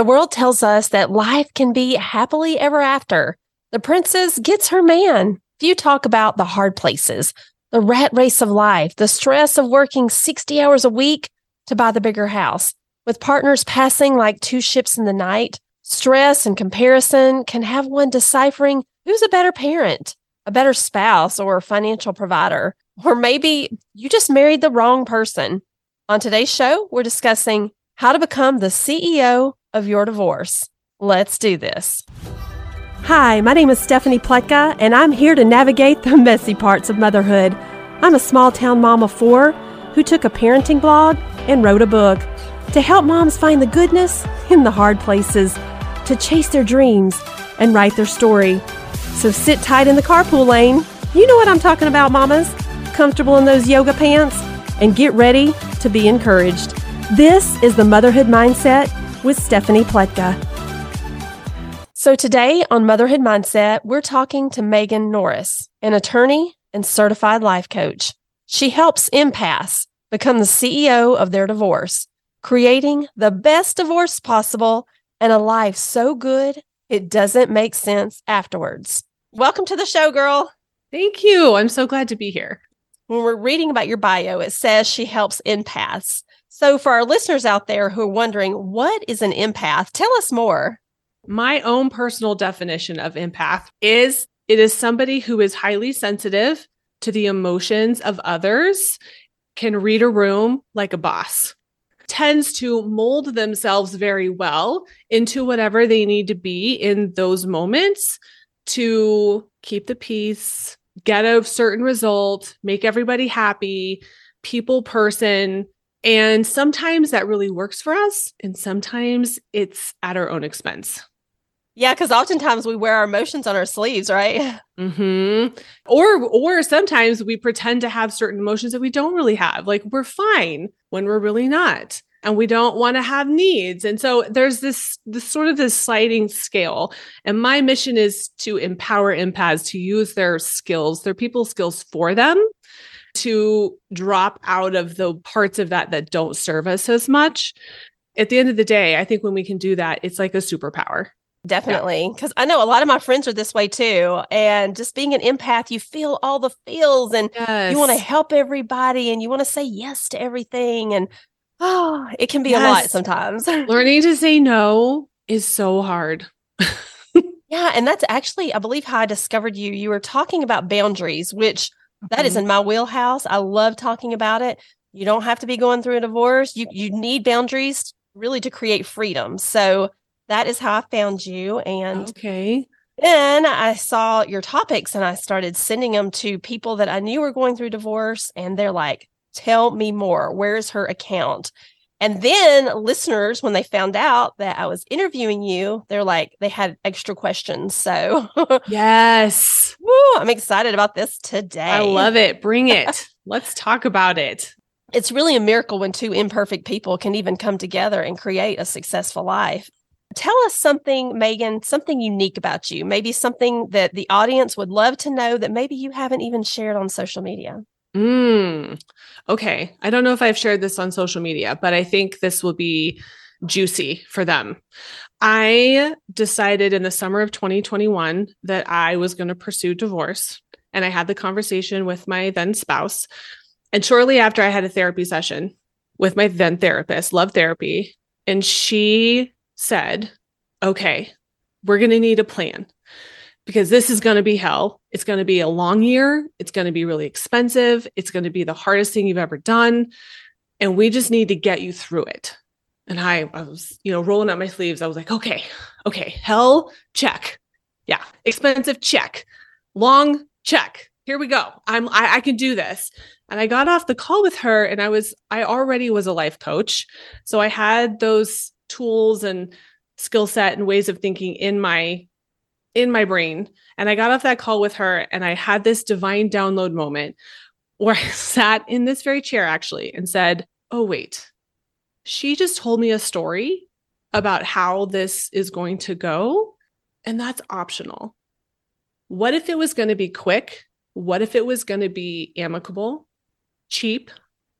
The world tells us that life can be happily ever after. The princess gets her man. Few talk about the hard places, the rat race of life, the stress of working 60 hours a week to buy the bigger house. With partners passing like two ships in the night, stress and comparison can have one deciphering who's a better parent, a better spouse, or financial provider. Or maybe you just married the wrong person. On today's show, we're discussing how to become the CEO of your divorce. Let's do this. Hi, my name is Stephanie Pletka, and I'm here to navigate the messy parts of motherhood. I'm a small town mom of four who took a parenting blog and wrote a book to help moms find the goodness in the hard places, to chase their dreams and write their story. So sit tight in the carpool lane. You know what I'm talking about, mamas. Comfortable in those yoga pants and get ready to be encouraged. This is the Motherhood Mindset with Stephanie Pletka. So today on Motherhood Mindset, we're talking to Megan Norris, an attorney and certified life coach. She helps empaths become the CEO of their divorce, creating the best divorce possible and a life so good it doesn't make sense afterwards. Welcome to the show, girl. Thank you. I'm so glad to be here. When we're reading about your bio, it says she helps empaths. So, for our listeners out there who are wondering, what is an empath? Tell us more. My own personal definition of empath is it is somebody who is highly sensitive to the emotions of others, can read a room like a boss, tends to mold themselves very well into whatever they need to be in those moments to keep the peace, get a certain result, make everybody happy, people person. And sometimes that really works for us, and sometimes it's at our own expense. Yeah, because oftentimes we wear our emotions on our sleeves, right? Mm-hmm. Or or sometimes we pretend to have certain emotions that we don't really have. Like we're fine when we're really not. And we don't want to have needs. And so there's this this sort of this sliding scale. And my mission is to empower empaths to use their skills, their people skills for them to drop out of the parts of that that don't serve us as much. At the end of the day, I think when we can do that, it's like a superpower. Definitely. Because yeah. I know a lot of my friends are this way too. And just being an empath, you feel all the feels and yes. you want to help everybody and you want to say yes to everything. And oh, it can be yes. a lot sometimes. Learning to say no is so hard. yeah. And that's actually, I believe, how I discovered you. You were talking about boundaries, which that mm-hmm. in my wheelhouse. I love talking about it. You don't have to be going through a divorce. You you need boundaries really to create freedom. So that is how I found you. And okay. Then I saw your topics and I started sending them to people that I knew were going through divorce. And they're like, tell me more. Where's her account? And then listeners, when they found out that I was interviewing you, they're like, they had extra questions. So, yes, Woo, I'm excited about this today. I love it. Bring it. Let's talk about it. It's really a miracle when two imperfect people can even come together and create a successful life. Tell us something, Megan, something unique about you, maybe something that the audience would love to know that maybe you haven't even shared on social media. Mm, okay. I don't know if I've shared this on social media, but I think this will be juicy for them. I decided in the summer of 2021 that I was going to pursue divorce. And I had the conversation with my then spouse. And shortly after, I had a therapy session with my then therapist, love therapy. And she said, okay, we're going to need a plan because this is going to be hell. It's going to be a long year. It's going to be really expensive. It's going to be the hardest thing you've ever done. And we just need to get you through it. And I, I was, you know, rolling up my sleeves. I was like, okay, okay, hell, check. Yeah. Expensive, check. Long, check. Here we go. I'm, I, I can do this. And I got off the call with her and I was, I already was a life coach. So I had those tools and skill set and ways of thinking in my in my brain and i got off that call with her and i had this divine download moment where i sat in this very chair actually and said oh wait. She just told me a story about how this is going to go and that's optional. What if it was going to be quick? What if it was going to be amicable cheap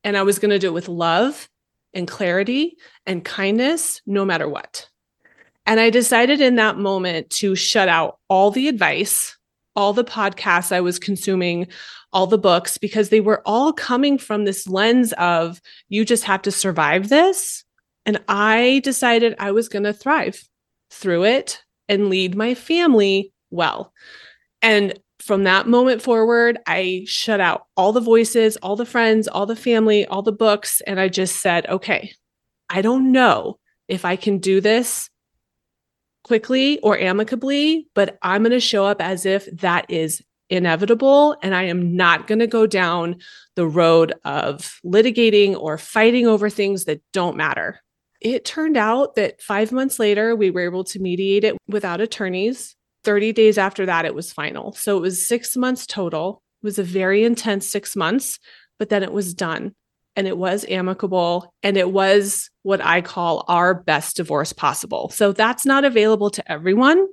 and i was going to do it with love and clarity and kindness no matter what. And I decided in that moment to shut out all the advice, all the podcasts I was consuming, all the books, because they were all coming from this lens of you just have to survive this. And I decided I was going to thrive through it and lead my family well. And from that moment forward, I shut out all the voices, all the friends, all the family, all the books. And I just said, okay, I don't know if I can do this quickly or amicably, but I'm going to show up as if that is inevitable. And I am not going to go down the road of litigating or fighting over things that don't matter. It turned out that five months later, we were able to mediate it without attorneys. 30 days after that, it was final. So it was six months total. It was a very intense six months, but then it was done and it was amicable and it was what I call our best divorce possible. So that's not available to everyone,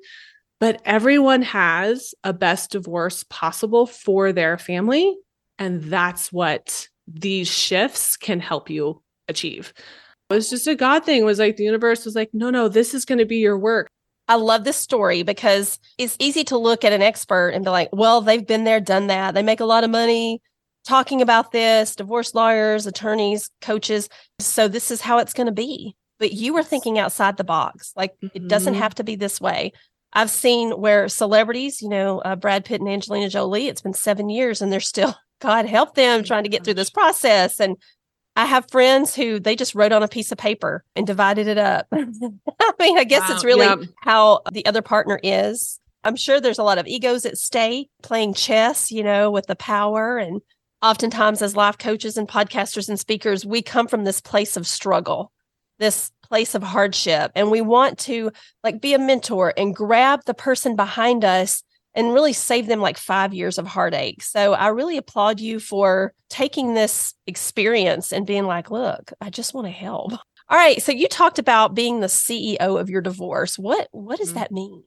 but everyone has a best divorce possible for their family. And that's what these shifts can help you achieve. It was just a God thing. It was like the universe was like, no, no, this is going to be your work. I love this story because it's easy to look at an expert and be like, well, they've been there, done that. They make a lot of money talking about this, divorce lawyers, attorneys, coaches. So this is how it's going to be. But you were thinking outside the box. Like mm-hmm. it doesn't mm-hmm. have to be this way. I've seen where celebrities, you know, uh, Brad Pitt and Angelina Jolie, it's been seven years and they're still, God help them trying to get through this process. And I have friends who they just wrote on a piece of paper and divided it up. I mean, I guess wow, it's really yeah. how the other partner is. I'm sure there's a lot of egos at stake playing chess, you know, with the power and oftentimes as life coaches and podcasters and speakers, we come from this place of struggle, this place of hardship, and we want to like be a mentor and grab the person behind us and really save them like five years of heartache. So I really applaud you for taking this experience and being like, look, I just want to help. All right. So you talked about being the CEO of your divorce. What what does mm-hmm. that mean?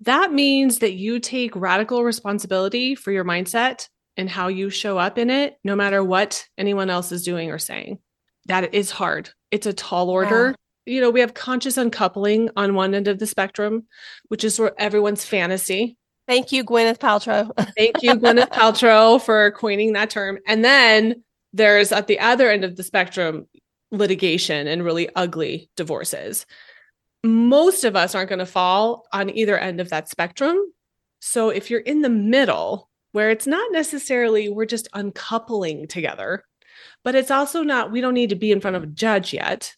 That means that you take radical responsibility for your mindset and how you show up in it, no matter what anyone else is doing or saying. That is hard. It's a tall order. Yeah. You know, we have conscious uncoupling on one end of the spectrum, which is where everyone's fantasy. Thank you, Gwyneth Paltrow. Thank you, Gwyneth Paltrow, for coining that term. And then there's at the other end of the spectrum litigation and really ugly divorces. Most of us aren't going to fall on either end of that spectrum. So if you're in the middle, where it's not necessarily we're just uncoupling together, but it's also not, we don't need to be in front of a judge yet.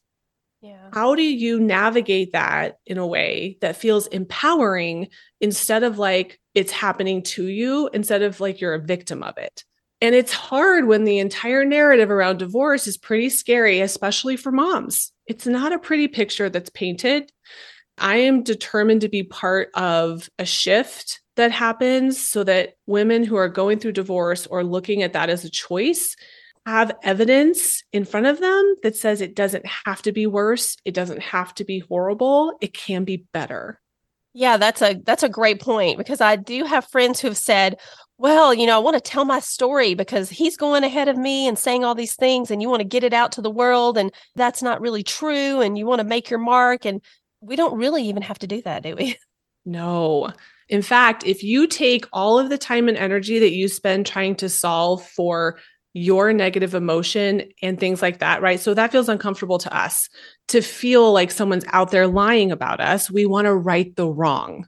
Yeah. How do you navigate that in a way that feels empowering instead of like it's happening to you, instead of like you're a victim of it? And it's hard when the entire narrative around divorce is pretty scary, especially for moms. It's not a pretty picture that's painted. I am determined to be part of a shift that happens so that women who are going through divorce or looking at that as a choice have evidence in front of them that says it doesn't have to be worse, it doesn't have to be horrible, it can be better. Yeah, that's a that's a great point because I do have friends who have said, well, you know, I want to tell my story because he's going ahead of me and saying all these things and you want to get it out to the world and that's not really true and you want to make your mark and we don't really even have to do that, do we? No. In fact, if you take all of the time and energy that you spend trying to solve for your negative emotion and things like that, right? So that feels uncomfortable to us to feel like someone's out there lying about us. We want to right the wrong.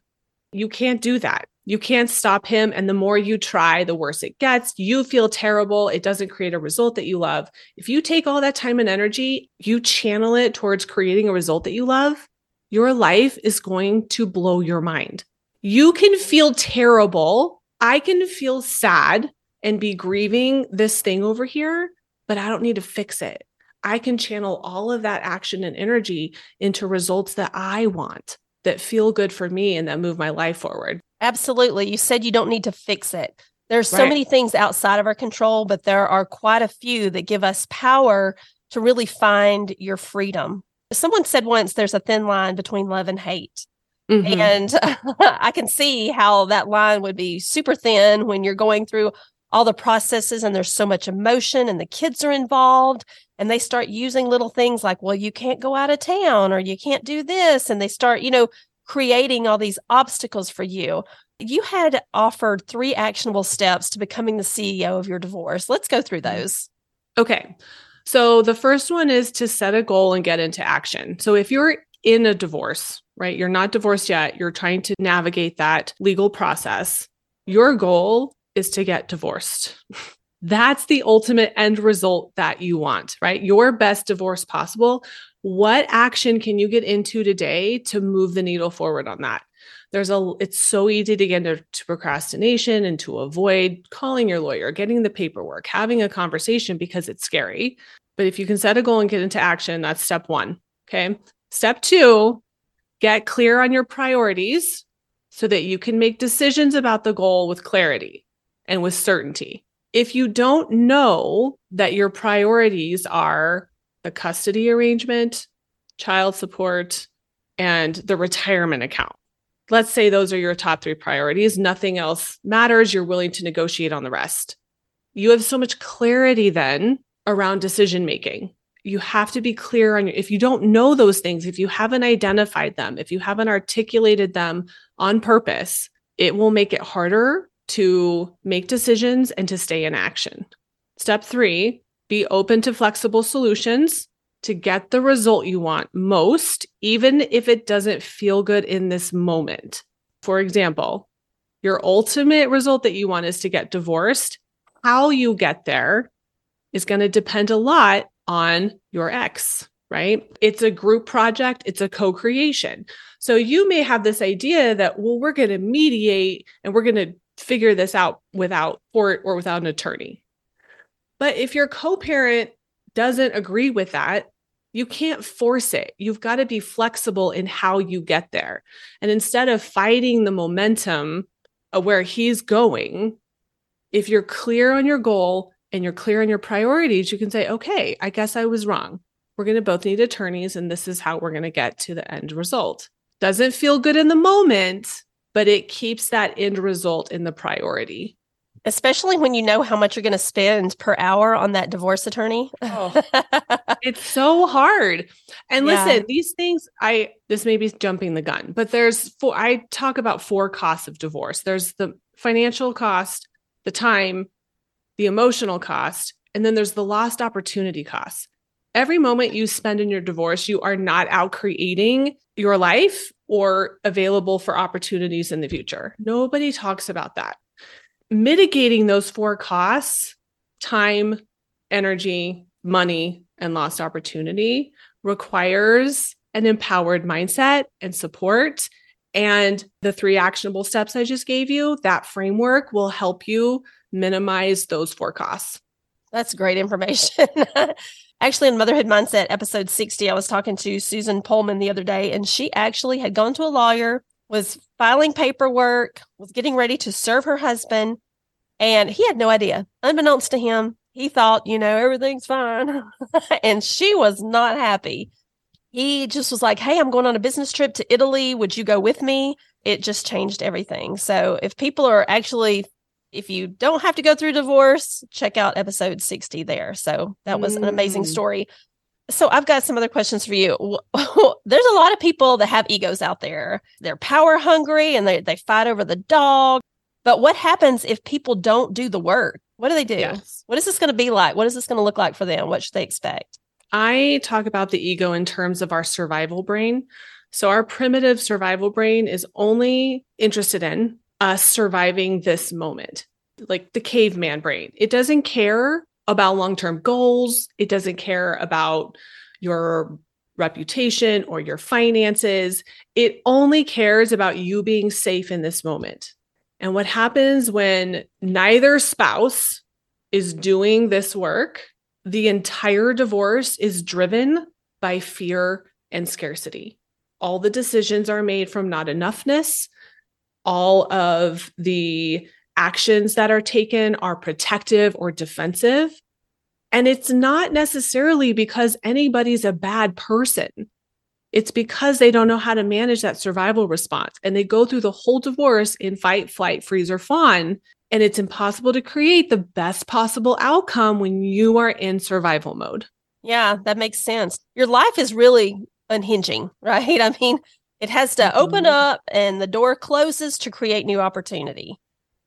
You can't do that. You can't stop him. And the more you try, the worse it gets. You feel terrible. It doesn't create a result that you love. If you take all that time and energy, you channel it towards creating a result that you love, your life is going to blow your mind. You can feel terrible. I can feel sad and be grieving this thing over here, but I don't need to fix it. I can channel all of that action and energy into results that I want that feel good for me and that move my life forward. Absolutely. You said you don't need to fix it. There's so right. many things outside of our control, but there are quite a few that give us power to really find your freedom. Someone said once there's a thin line between love and hate. Mm-hmm. And I can see how that line would be super thin when you're going through all the processes and there's so much emotion and the kids are involved and they start using little things like, well, you can't go out of town or you can't do this. And they start, you know, creating all these obstacles for you. You had offered three actionable steps to becoming the CEO of your divorce. Let's go through Mm-hmm. those. Okay. So the first one is to set a goal and get into action. So if you're in a divorce, right, you're not divorced yet, you're trying to navigate that legal process, your goal is to get divorced. That's the ultimate end result that you want, right? Your best divorce possible. What action can you get into today to move the needle forward on that? There's a it's so easy to get into procrastination and to avoid calling your lawyer, getting the paperwork, having a conversation because it's scary. But if you can set a goal and get into action, that's step 1. Okay? Step 2, get clear on your priorities so that you can make decisions about the goal with clarity and with certainty. If you don't know that your priorities are the custody arrangement, child support, and the retirement account, let's say those are your top three priorities, nothing else matters, you're willing to negotiate on the rest. You have so much clarity then around decision making. You have to be clear on your, if you don't know those things, if you haven't identified them, if you haven't articulated them on purpose, it will make it harder to make decisions and to stay in action. Step three, be open to flexible solutions to get the result you want most, even if it doesn't feel good in this moment. For example, your ultimate result that you want is to get divorced. How you get there is going to depend a lot on your ex, right? It's a group project, it's a co creation. So you may have this idea that, well, we're going to mediate and we're going to figure this out without court or without an attorney. But if your co parent doesn't agree with that, you can't force it. You've got to be flexible in how you get there. And instead of fighting the momentum of where he's going, if you're clear on your goal and you're clear on your priorities, you can say, okay, I guess I was wrong. We're going to both need attorneys, and this is how we're going to get to the end result. Doesn't feel good in the moment, but it keeps that end result in the priority. Especially when you know how much you're going to spend per hour on that divorce attorney. Oh. it's so hard. And Yeah. listen, these things, I, this may be jumping the gun, but there's four, I talk about four costs of divorce there's the financial cost, the time, the emotional cost, and then there's the lost opportunity cost. Every moment you spend in your divorce, you are not out creating your life or available for opportunities in the future. Nobody talks about that. Mitigating those four costs time, energy, money, and lost opportunity requires an empowered mindset and support. And the three actionable steps I just gave you, that framework will help you minimize those four costs. That's great information. actually, in Motherhood Mindset, episode 60, I was talking to Susan Pullman the other day, and she actually had gone to a lawyer, was filing paperwork, was getting ready to serve her husband, and he had no idea. Unbeknownst to him, he thought, you know, everything's fine. and she was not happy. He just was like, Hey, I'm going on a business trip to Italy. Would you go with me? It just changed everything. So if people are actually if you don't have to go through divorce, check out episode 60 there. So that was an amazing Mm. story. So I've got some other questions for you. There's a lot of people that have egos out there. They're power hungry and they, they fight over the dog. But what happens if people don't do the work? What do they do? Yes. What is this going to be like? What is this going to look like for them? What should they expect? I talk about the ego in terms of our survival brain. So, our primitive survival brain is only interested in us surviving this moment, like the caveman brain. It doesn't care about long term goals, it doesn't care about your reputation or your finances. It only cares about you being safe in this moment. And what happens when neither spouse is doing this work? The entire divorce is driven by fear and scarcity. All the decisions are made from not enoughness. All of the actions that are taken are protective or defensive. And it's not necessarily because anybody's a bad person. It's because they don't know how to manage that survival response. And they go through the whole divorce in fight, flight, freeze, or fawn. And it's impossible to create the best possible outcome when you are in survival mode. Yeah, that makes sense. Your life is really unhinging, right? I mean, it has to mm-hmm. open up and the door closes to create new opportunity.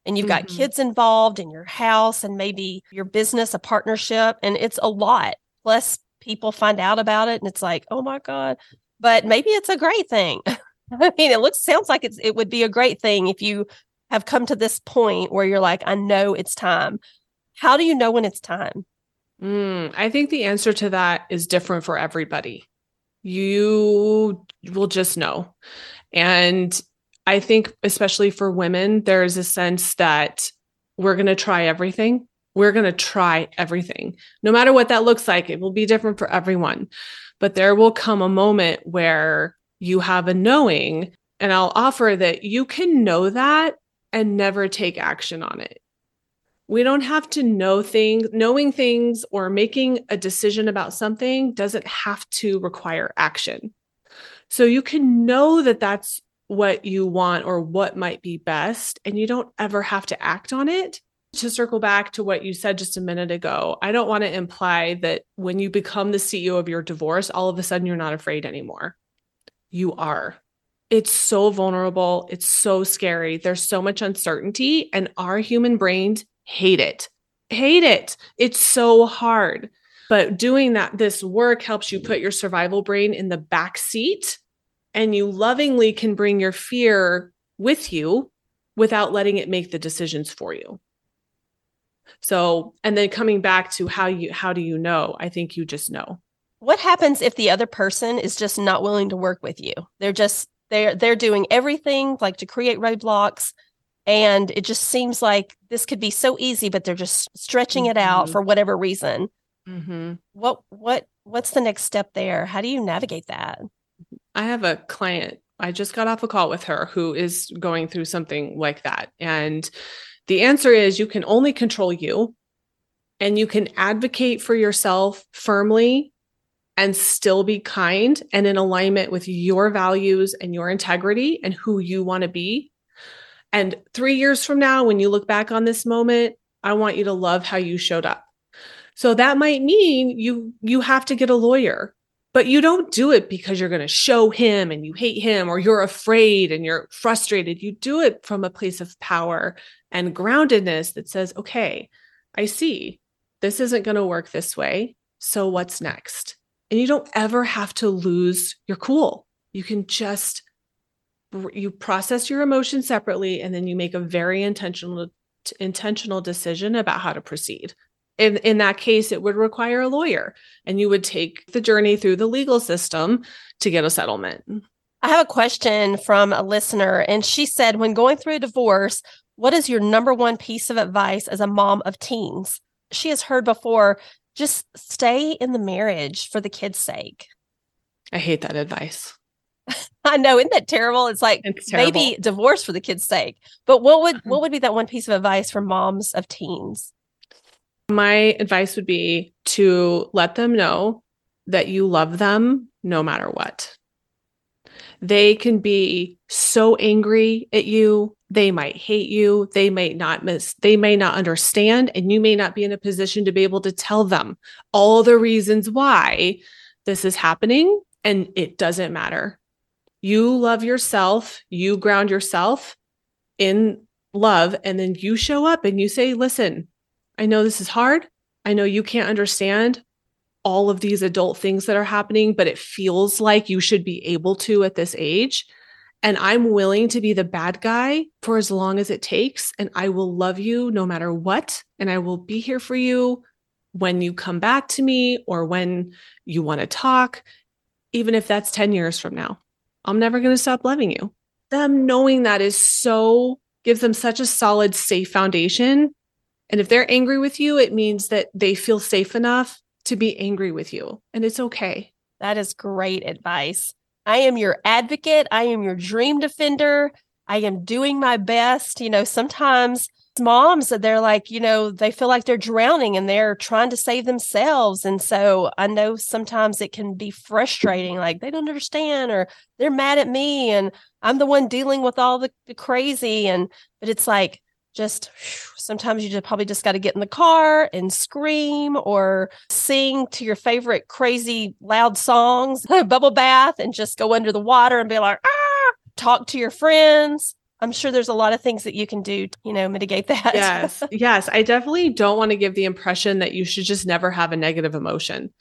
And you've got mm-hmm. kids involved in your house and maybe your business, a partnership, and it's a lot. Plus, people find out about it and it's like, oh my God. But maybe it's a great thing. I mean, it looks sounds like it's it would be a great thing if you have come to this point where you're like, I know it's time. How do you know when it's time? Mm, I think the answer to that is different for everybody. You will just know. And I think, especially for women, there's a sense that we're going to try everything. We're going to try everything. No matter what that looks like, it will be different for everyone. But there will come a moment where you have a knowing. And I'll offer that you can know that and never take action on it. We don't have to know things, knowing things or making a decision about something doesn't have to require action. So you can know that that's what you want or what might be best, and you don't ever have to act on it. To circle back to what you said just a minute ago, I don't want to imply that when you become the CEO of your divorce, all of a sudden you're not afraid anymore. You are. It's so vulnerable. It's so scary. There's so much uncertainty, and our human brains hate it. Hate it. It's so hard. But doing that, this work helps you put your survival brain in the back seat and you lovingly can bring your fear with you without letting it make the decisions for you. So, and then coming back to how you how do you know? I think you just know. What happens if the other person is just not willing to work with you? They're just they're they're doing everything like to create roadblocks and it just seems like this could be so easy but they're just stretching it out mm-hmm. for whatever reason. Mm-hmm. what what what's the next step there? How do you navigate that? I have a client. I just got off a call with her who is going through something like that. And the answer is you can only control you and you can advocate for yourself firmly and still be kind and in alignment with your values and your integrity and who you want to be and three years from now, when you look back on this moment, I want you to love how you showed up. So that might mean you you have to get a lawyer, but you don't do it because you're going to show him and you hate him or you're afraid and you're frustrated. You do it from a place of power and groundedness that says, "Okay, I see. This isn't going to work this way. So what's next?" And you don't ever have to lose your cool. You can just you process your emotions separately and then you make a very intentional intentional decision about how to proceed. In, in that case it would require a lawyer and you would take the journey through the legal system to get a settlement. I have a question from a listener and she said when going through a divorce what is your number one piece of advice as a mom of teens? She has heard before just stay in the marriage for the kids sake. I hate that advice I know, isn't that terrible? It's like it's maybe divorce for the kids' sake. But what would mm-hmm. what would be that one piece of advice for moms of teens? My advice would be to let them know that you love them no matter what. They can be so angry at you. They might hate you. They may not miss, they may not understand, and you may not be in a position to be able to tell them all the reasons why this is happening. And it doesn't matter you love yourself, you ground yourself in love, and then you show up and you say, Listen, I know this is hard. I know you can't understand all of these adult things that are happening, but it feels like you should be able to at this age. And I'm willing to be the bad guy for as long as it takes. And I will love you no matter what. And I will be here for you when you come back to me or when you want to talk, even if that's 10 years from now. I'm never going to stop loving you. Them knowing that is so, gives them such a solid, safe foundation. And if they're angry with you, it means that they feel safe enough to be angry with you. And it's okay. That is great advice. I am your advocate. I am your dream defender. I am doing my best. You know, sometimes moms that they're like you know they feel like they're drowning and they're trying to save themselves and so i know sometimes it can be frustrating like they don't understand or they're mad at me and i'm the one dealing with all the, the crazy and but it's like just sometimes you just probably just got to get in the car and scream or sing to your favorite crazy loud songs, bubble bath, and just go under the water and be like, ah, talk to your friends. I'm sure there's a lot of things that you can do, to, you know, mitigate that. Yes. Yes. I definitely don't want to give the impression that you should just never have a negative emotion.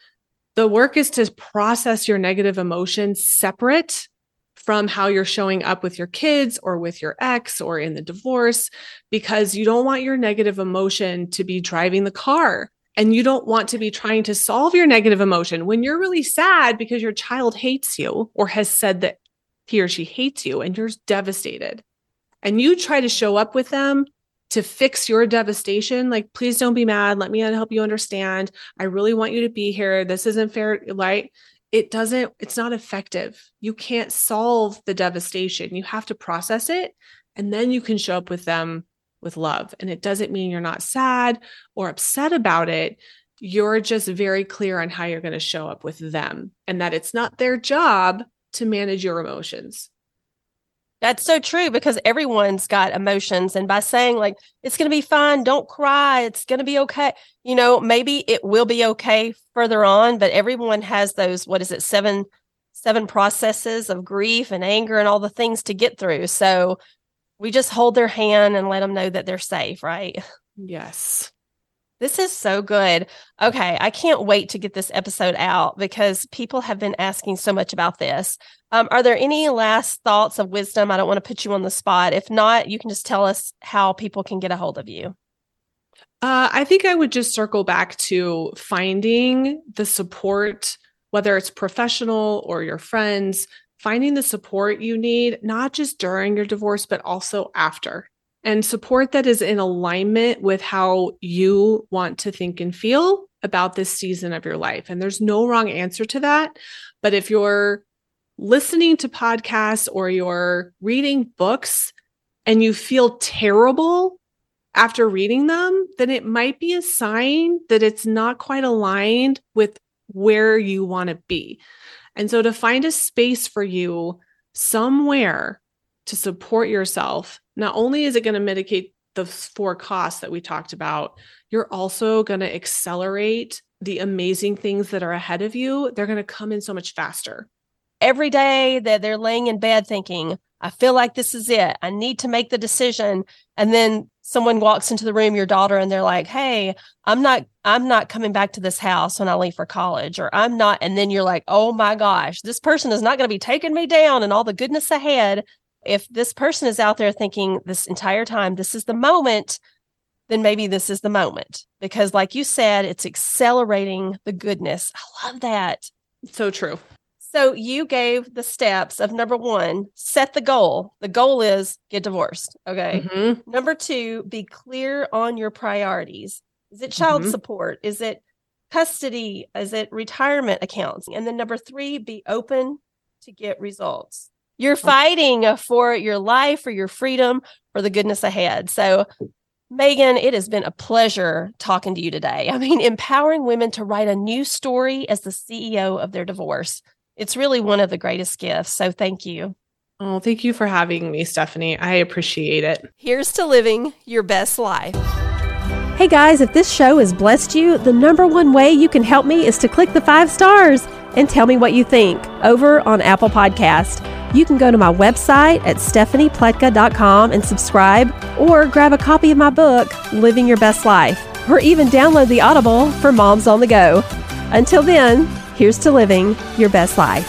The work is to process your negative emotion separate from how you're showing up with your kids or with your ex or in the divorce because you don't want your negative emotion to be driving the car and you don't want to be trying to solve your negative emotion when you're really sad because your child hates you or has said that he or she hates you and you're devastated and you try to show up with them to fix your devastation like please don't be mad. Let me help you understand. I really want you to be here. This isn't fair right? It doesn't it's not effective. You can't solve the devastation. You have to process it and then you can show up with them with love. And it doesn't mean you're not sad or upset about it. You're just very clear on how you're going to show up with them and that it's not their job to manage your emotions that's so true because everyone's got emotions. And by saying, like, it's going to be fine, don't cry, it's going to be okay, you know, maybe it will be okay further on, but everyone has those, what is it, seven, seven processes of grief and anger and all the things to get through. So we just hold their hand and let them know that they're safe, right? Yes. This is so good. Okay, I can't wait to get this episode out because people have been asking so much about this. Um, are there any last thoughts of wisdom? I don't want to put you on the spot. If not, you can just tell us how people can get a hold of you. Uh, I think I would just circle back to finding the support, whether it's professional or your friends, finding the support you need, not just during your divorce, but also after and support that is in alignment with how you want to think and feel about this season of your life. And there's no wrong answer to that. But if you're listening to podcasts or you're reading books and you feel terrible after reading them, then it might be a sign that it's not quite aligned with where you want to be. And so to find a space for you somewhere to support yourself not only is it going to mitigate the four costs that we talked about, you're also going to accelerate the amazing things that are ahead of you. They're going to come in so much faster. Every day that they're laying in bed thinking, I feel like this is it. I need to make the decision. And then someone walks into the room, your daughter, and they're like, Hey, I'm not, I'm not coming back to this house when I leave for college, or I'm not. And then you're like, Oh my gosh, this person is not going to be taking me down and all the goodness ahead if this person is out there thinking this entire time, this is the moment, then maybe this is the moment. Because, like you said, it's accelerating the goodness. I love that. So true. So, you gave the steps of number one, set the goal. The goal is get divorced. Okay. Mm-hmm. Number two, be clear on your priorities. Is it child mm-hmm. support? Is it custody? Is it retirement accounts? And then number three, be open to get results. You're fighting for your life, for your freedom, for the goodness ahead. So, Megan, it has been a pleasure talking to you today. I mean, empowering women to write a new story as the CEO of their divorce. It's really one of the greatest gifts. So, thank you. Oh, thank you for having me, Stephanie. I appreciate it. Here's to living your best life. Hey guys, if this show has blessed you, the number one way you can help me is to click the five stars and tell me what you think over on Apple Podcast. You can go to my website at stephaniepletka.com and subscribe, or grab a copy of my book, Living Your Best Life, or even download the Audible for moms on the go. Until then, Here's to living your best life.